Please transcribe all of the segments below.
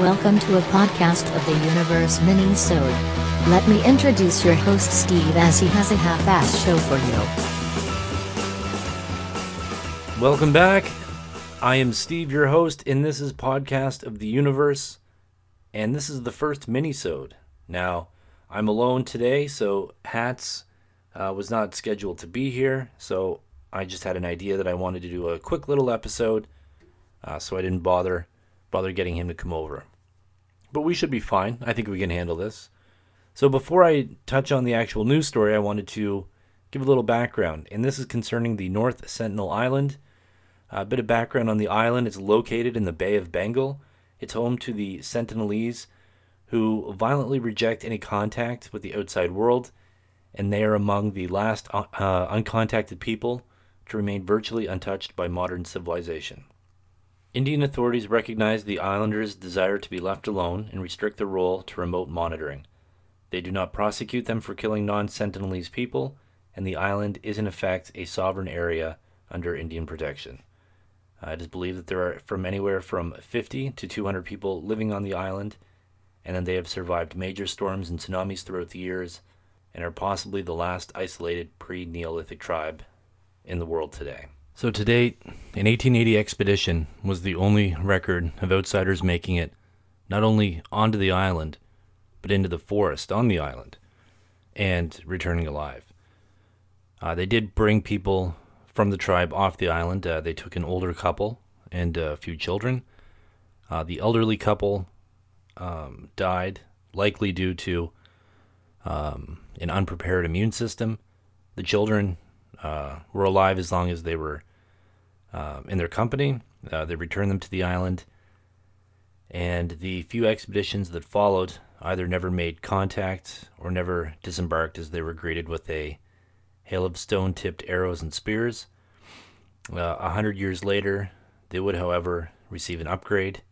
Welcome to a podcast of the Universe Mini-Sode. Let me introduce your host Steve as he has a half-assed show for you. Welcome back. I am Steve, your host, and this is Podcast of the Universe, and this is the first mini-sode. Now, I'm alone today, so Hats uh, was not scheduled to be here, so I just had an idea that I wanted to do a quick little episode, uh, so I didn't bother bother getting him to come over. But we should be fine. I think we can handle this. So before I touch on the actual news story, I wanted to give a little background, and this is concerning the North Sentinel Island. A bit of background on the island: it's located in the Bay of Bengal. It's home to the Sentinelese, who violently reject any contact with the outside world, and they are among the last uh, uncontacted people to remain virtually untouched by modern civilization. Indian authorities recognize the islanders' desire to be left alone and restrict their role to remote monitoring. They do not prosecute them for killing non Sentinelese people, and the island is in effect a sovereign area under Indian protection. Uh, it is believed that there are from anywhere from 50 to 200 people living on the island, and that they have survived major storms and tsunamis throughout the years, and are possibly the last isolated pre Neolithic tribe in the world today. So, to date, an 1880 expedition was the only record of outsiders making it not only onto the island, but into the forest on the island and returning alive. Uh, they did bring people from the tribe off the island. Uh, they took an older couple and a few children. Uh, the elderly couple um, died, likely due to um, an unprepared immune system. The children uh, were alive as long as they were uh, in their company. Uh, they returned them to the island, and the few expeditions that followed either never made contact or never disembarked as they were greeted with a hail of stone tipped arrows and spears. Uh, a hundred years later, they would, however, receive an upgrade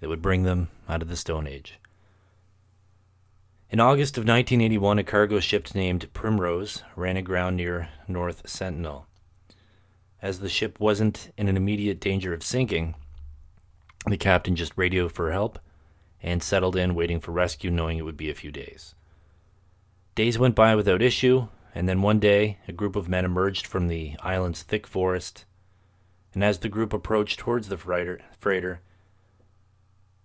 that would bring them out of the Stone Age. In August of 1981, a cargo ship named Primrose ran aground near North Sentinel. As the ship wasn't in an immediate danger of sinking, the captain just radioed for help and settled in waiting for rescue, knowing it would be a few days. Days went by without issue, and then one day a group of men emerged from the island's thick forest, and as the group approached towards the freighter, freighter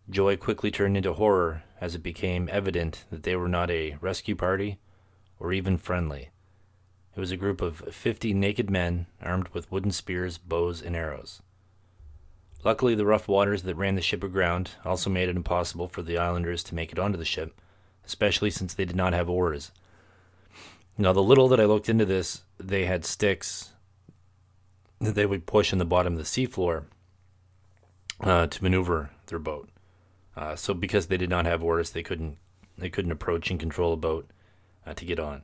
joy quickly turned into horror as it became evident that they were not a rescue party or even friendly. It was a group of fifty naked men armed with wooden spears, bows, and arrows. Luckily, the rough waters that ran the ship aground also made it impossible for the islanders to make it onto the ship, especially since they did not have oars. Now, the little that I looked into this, they had sticks that they would push in the bottom of the seafloor uh, to maneuver their boat. Uh, so, because they did not have oars, they couldn't they couldn't approach and control a boat uh, to get on.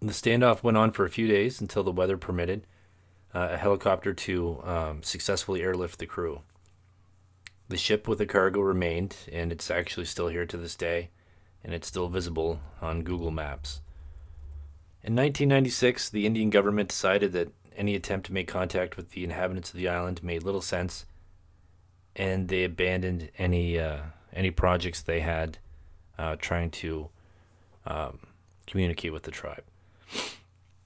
The standoff went on for a few days until the weather permitted uh, a helicopter to um, successfully airlift the crew. The ship with the cargo remained, and it's actually still here to this day, and it's still visible on Google Maps. In 1996, the Indian government decided that any attempt to make contact with the inhabitants of the island made little sense, and they abandoned any uh, any projects they had uh, trying to um, communicate with the tribe.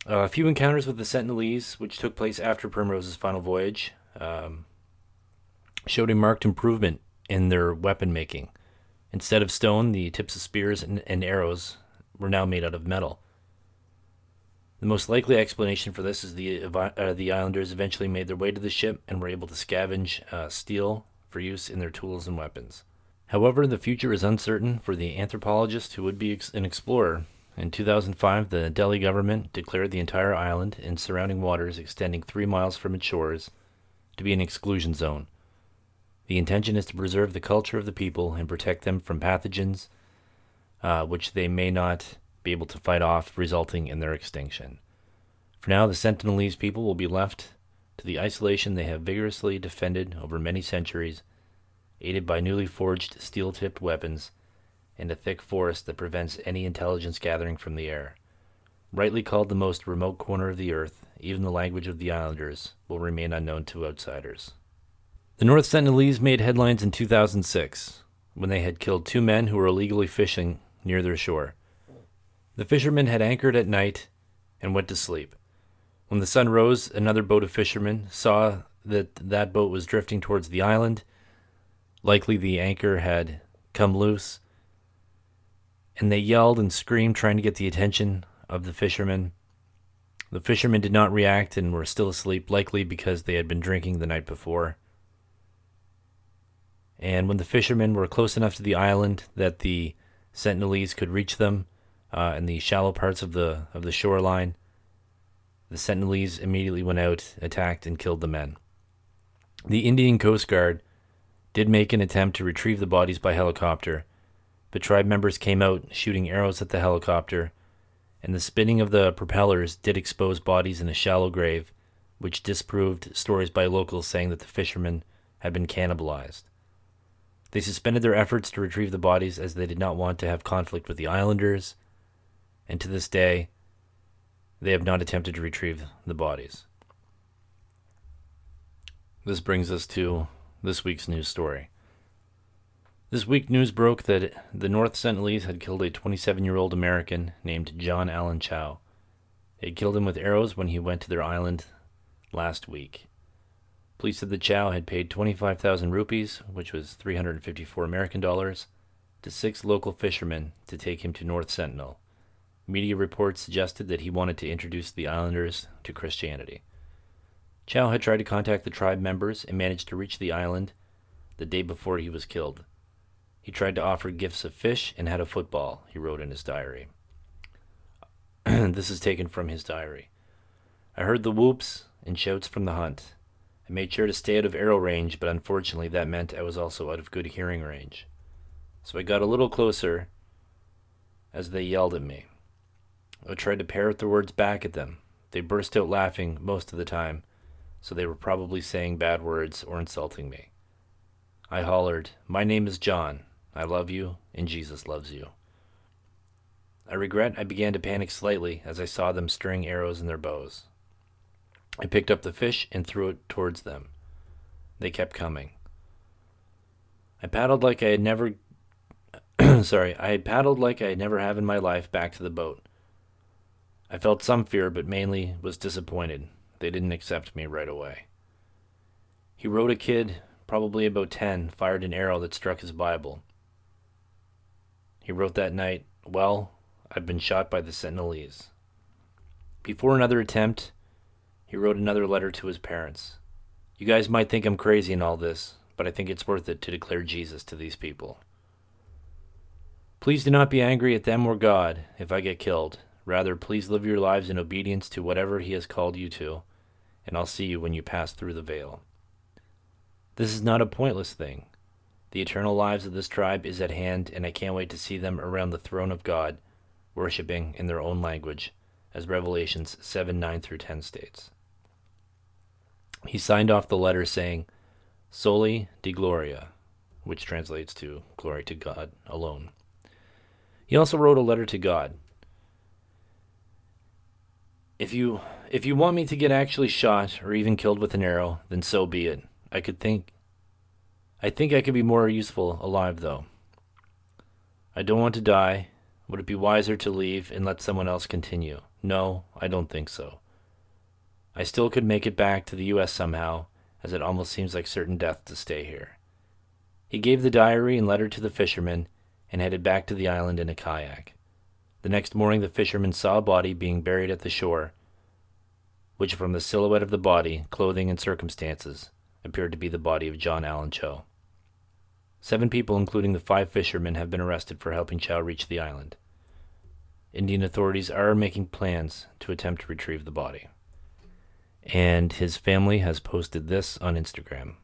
Uh, a few encounters with the Sentinelese, which took place after Primrose's final voyage, um, showed a marked improvement in their weapon making. Instead of stone, the tips of spears and, and arrows were now made out of metal. The most likely explanation for this is the uh, the islanders eventually made their way to the ship and were able to scavenge uh, steel for use in their tools and weapons. However, the future is uncertain for the anthropologist who would be ex- an explorer in 2005, the Delhi government declared the entire island and surrounding waters extending three miles from its shores to be an exclusion zone. The intention is to preserve the culture of the people and protect them from pathogens uh, which they may not be able to fight off, resulting in their extinction. For now, the Sentinelese people will be left to the isolation they have vigorously defended over many centuries, aided by newly forged steel tipped weapons and a thick forest that prevents any intelligence gathering from the air. Rightly called the most remote corner of the earth, even the language of the islanders will remain unknown to outsiders. The North Sentinelese made headlines in 2006 when they had killed two men who were illegally fishing near their shore. The fishermen had anchored at night and went to sleep. When the sun rose, another boat of fishermen saw that that boat was drifting towards the island. Likely the anchor had come loose. And they yelled and screamed, trying to get the attention of the fishermen. The fishermen did not react and were still asleep, likely because they had been drinking the night before. And when the fishermen were close enough to the island that the Sentinelese could reach them uh, in the shallow parts of the of the shoreline, the Sentinelese immediately went out, attacked, and killed the men. The Indian Coast Guard did make an attempt to retrieve the bodies by helicopter, but tribe members came out shooting arrows at the helicopter, and the spinning of the propellers did expose bodies in a shallow grave, which disproved stories by locals saying that the fishermen had been cannibalized. They suspended their efforts to retrieve the bodies as they did not want to have conflict with the islanders, and to this day, they have not attempted to retrieve the bodies. This brings us to this week's news story. This week, news broke that the North Sentinelese had killed a 27 year old American named John Allen Chau. They killed him with arrows when he went to their island last week. Police said that Chau had paid 25,000 rupees, which was 354 American dollars, to six local fishermen to take him to North Sentinel. Media reports suggested that he wanted to introduce the islanders to Christianity. Chau had tried to contact the tribe members and managed to reach the island the day before he was killed. He tried to offer gifts of fish and had a football, he wrote in his diary. this is taken from his diary. I heard the whoops and shouts from the hunt. I made sure to stay out of arrow range, but unfortunately that meant I was also out of good hearing range. So I got a little closer as they yelled at me. I tried to parrot the words back at them. They burst out laughing most of the time, so they were probably saying bad words or insulting me. I hollered, My name is John. I love you, and Jesus loves you. I regret I began to panic slightly as I saw them string arrows in their bows. I picked up the fish and threw it towards them. They kept coming. I paddled like I had never sorry, I had paddled like I had never have in my life back to the boat. I felt some fear, but mainly was disappointed. They didn't accept me right away. He wrote a kid, probably about 10, fired an arrow that struck his Bible. He wrote that night, Well, I've been shot by the Sentinelese. Before another attempt, he wrote another letter to his parents. You guys might think I'm crazy in all this, but I think it's worth it to declare Jesus to these people. Please do not be angry at them or God if I get killed. Rather, please live your lives in obedience to whatever He has called you to, and I'll see you when you pass through the veil. This is not a pointless thing. The eternal lives of this tribe is at hand, and I can't wait to see them around the throne of God, worshiping in their own language, as Revelations 7 9 through 10 states. He signed off the letter saying, Soli Deo Gloria, which translates to glory to God alone. He also wrote a letter to God. If you if you want me to get actually shot or even killed with an arrow, then so be it. I could think I think I could be more useful alive though. I don't want to die. Would it be wiser to leave and let someone else continue? No, I don't think so. I still could make it back to the U.S. somehow, as it almost seems like certain death to stay here. He gave the diary and letter to the fisherman and headed back to the island in a kayak. The next morning, the fishermen saw a body being buried at the shore, which, from the silhouette of the body, clothing, and circumstances, appeared to be the body of John Allen Chau. Seven people, including the five fishermen, have been arrested for helping Chau reach the island. Indian authorities are making plans to attempt to retrieve the body and his family has posted this on Instagram.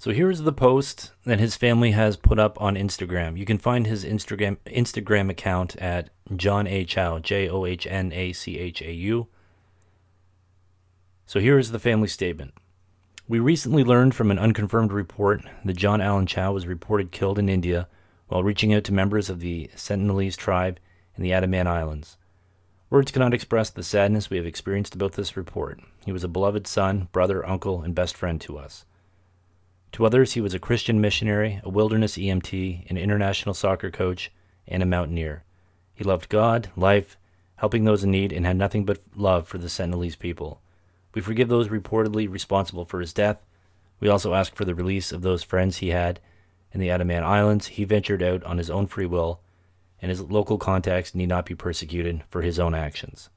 So here's the post that his family has put up on Instagram. You can find his Instagram Instagram account at John A. Chau, J O H N A C H A U. So here is the family statement. We recently learned from an unconfirmed report that John Allen Chau was reported killed in India while reaching out to members of the Sentinelese tribe in the Andaman Islands. Words cannot express the sadness we have experienced about this report. He was a beloved son, brother, uncle, and best friend to us. To others, he was a Christian missionary, a wilderness EMT, an international soccer coach, and a mountaineer. He loved God, life, helping those in need, and had nothing but love for the Sentinelese people. We forgive those reportedly responsible for his death. We also ask for the release of those friends he had in the Andaman Islands. He ventured out on his own free will and his local contacts need not be persecuted for his own actions.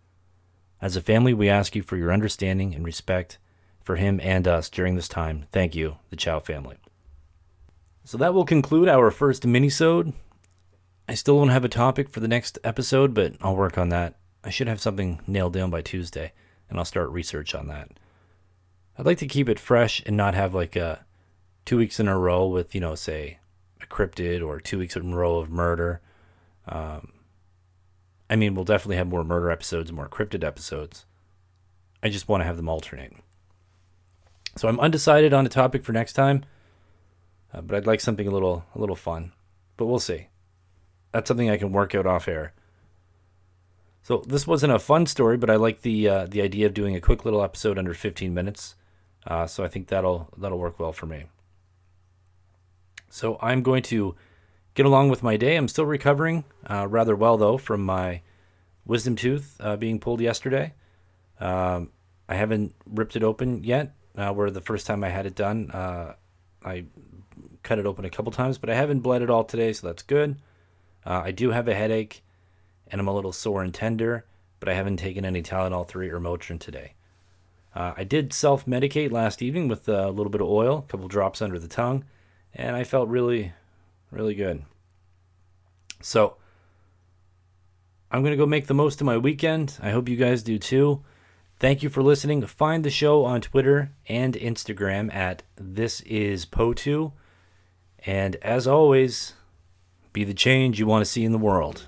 As a family, we ask you for your understanding and respect for him and us during this time. Thank you, the Chau family. So that will conclude our first minisode. I still don't have a topic for the next episode, but I'll work on that. I should have something nailed down by Tuesday, and I'll start research on that. I'd like to keep it fresh and not have like a two weeks in a row with, you know, say a cryptid or two weeks in a row of murder um, I mean, we'll definitely have more murder episodes, more cryptid episodes. I just want to have them alternate. So I'm undecided on a topic for next time, uh, but I'd like something a little a little fun. But we'll see. That's something I can work out off air. So this wasn't a fun story, but I like the uh, the idea of doing a quick little episode under 15 minutes. Uh, so I think that'll that'll work well for me. So I'm going to get along with my day. I'm still recovering uh, rather well, though, from my wisdom tooth uh, being pulled yesterday. Um, I haven't ripped it open yet, uh, where the first time I had it done, uh, I cut it open a couple times, but I haven't bled at all today, so that's good. Uh, I do have a headache, and I'm a little sore and tender, but I haven't taken any Tylenol 3 or Motrin today. Uh, I did self medicate last evening with a little bit of oil, a couple drops under the tongue, and I felt really, Really good. So, I'm going to go make the most of my weekend. I hope you guys do too. Thank you for listening. Find the show on Twitter and Instagram at This Is POTU. And as always, be the change you want to see in the world.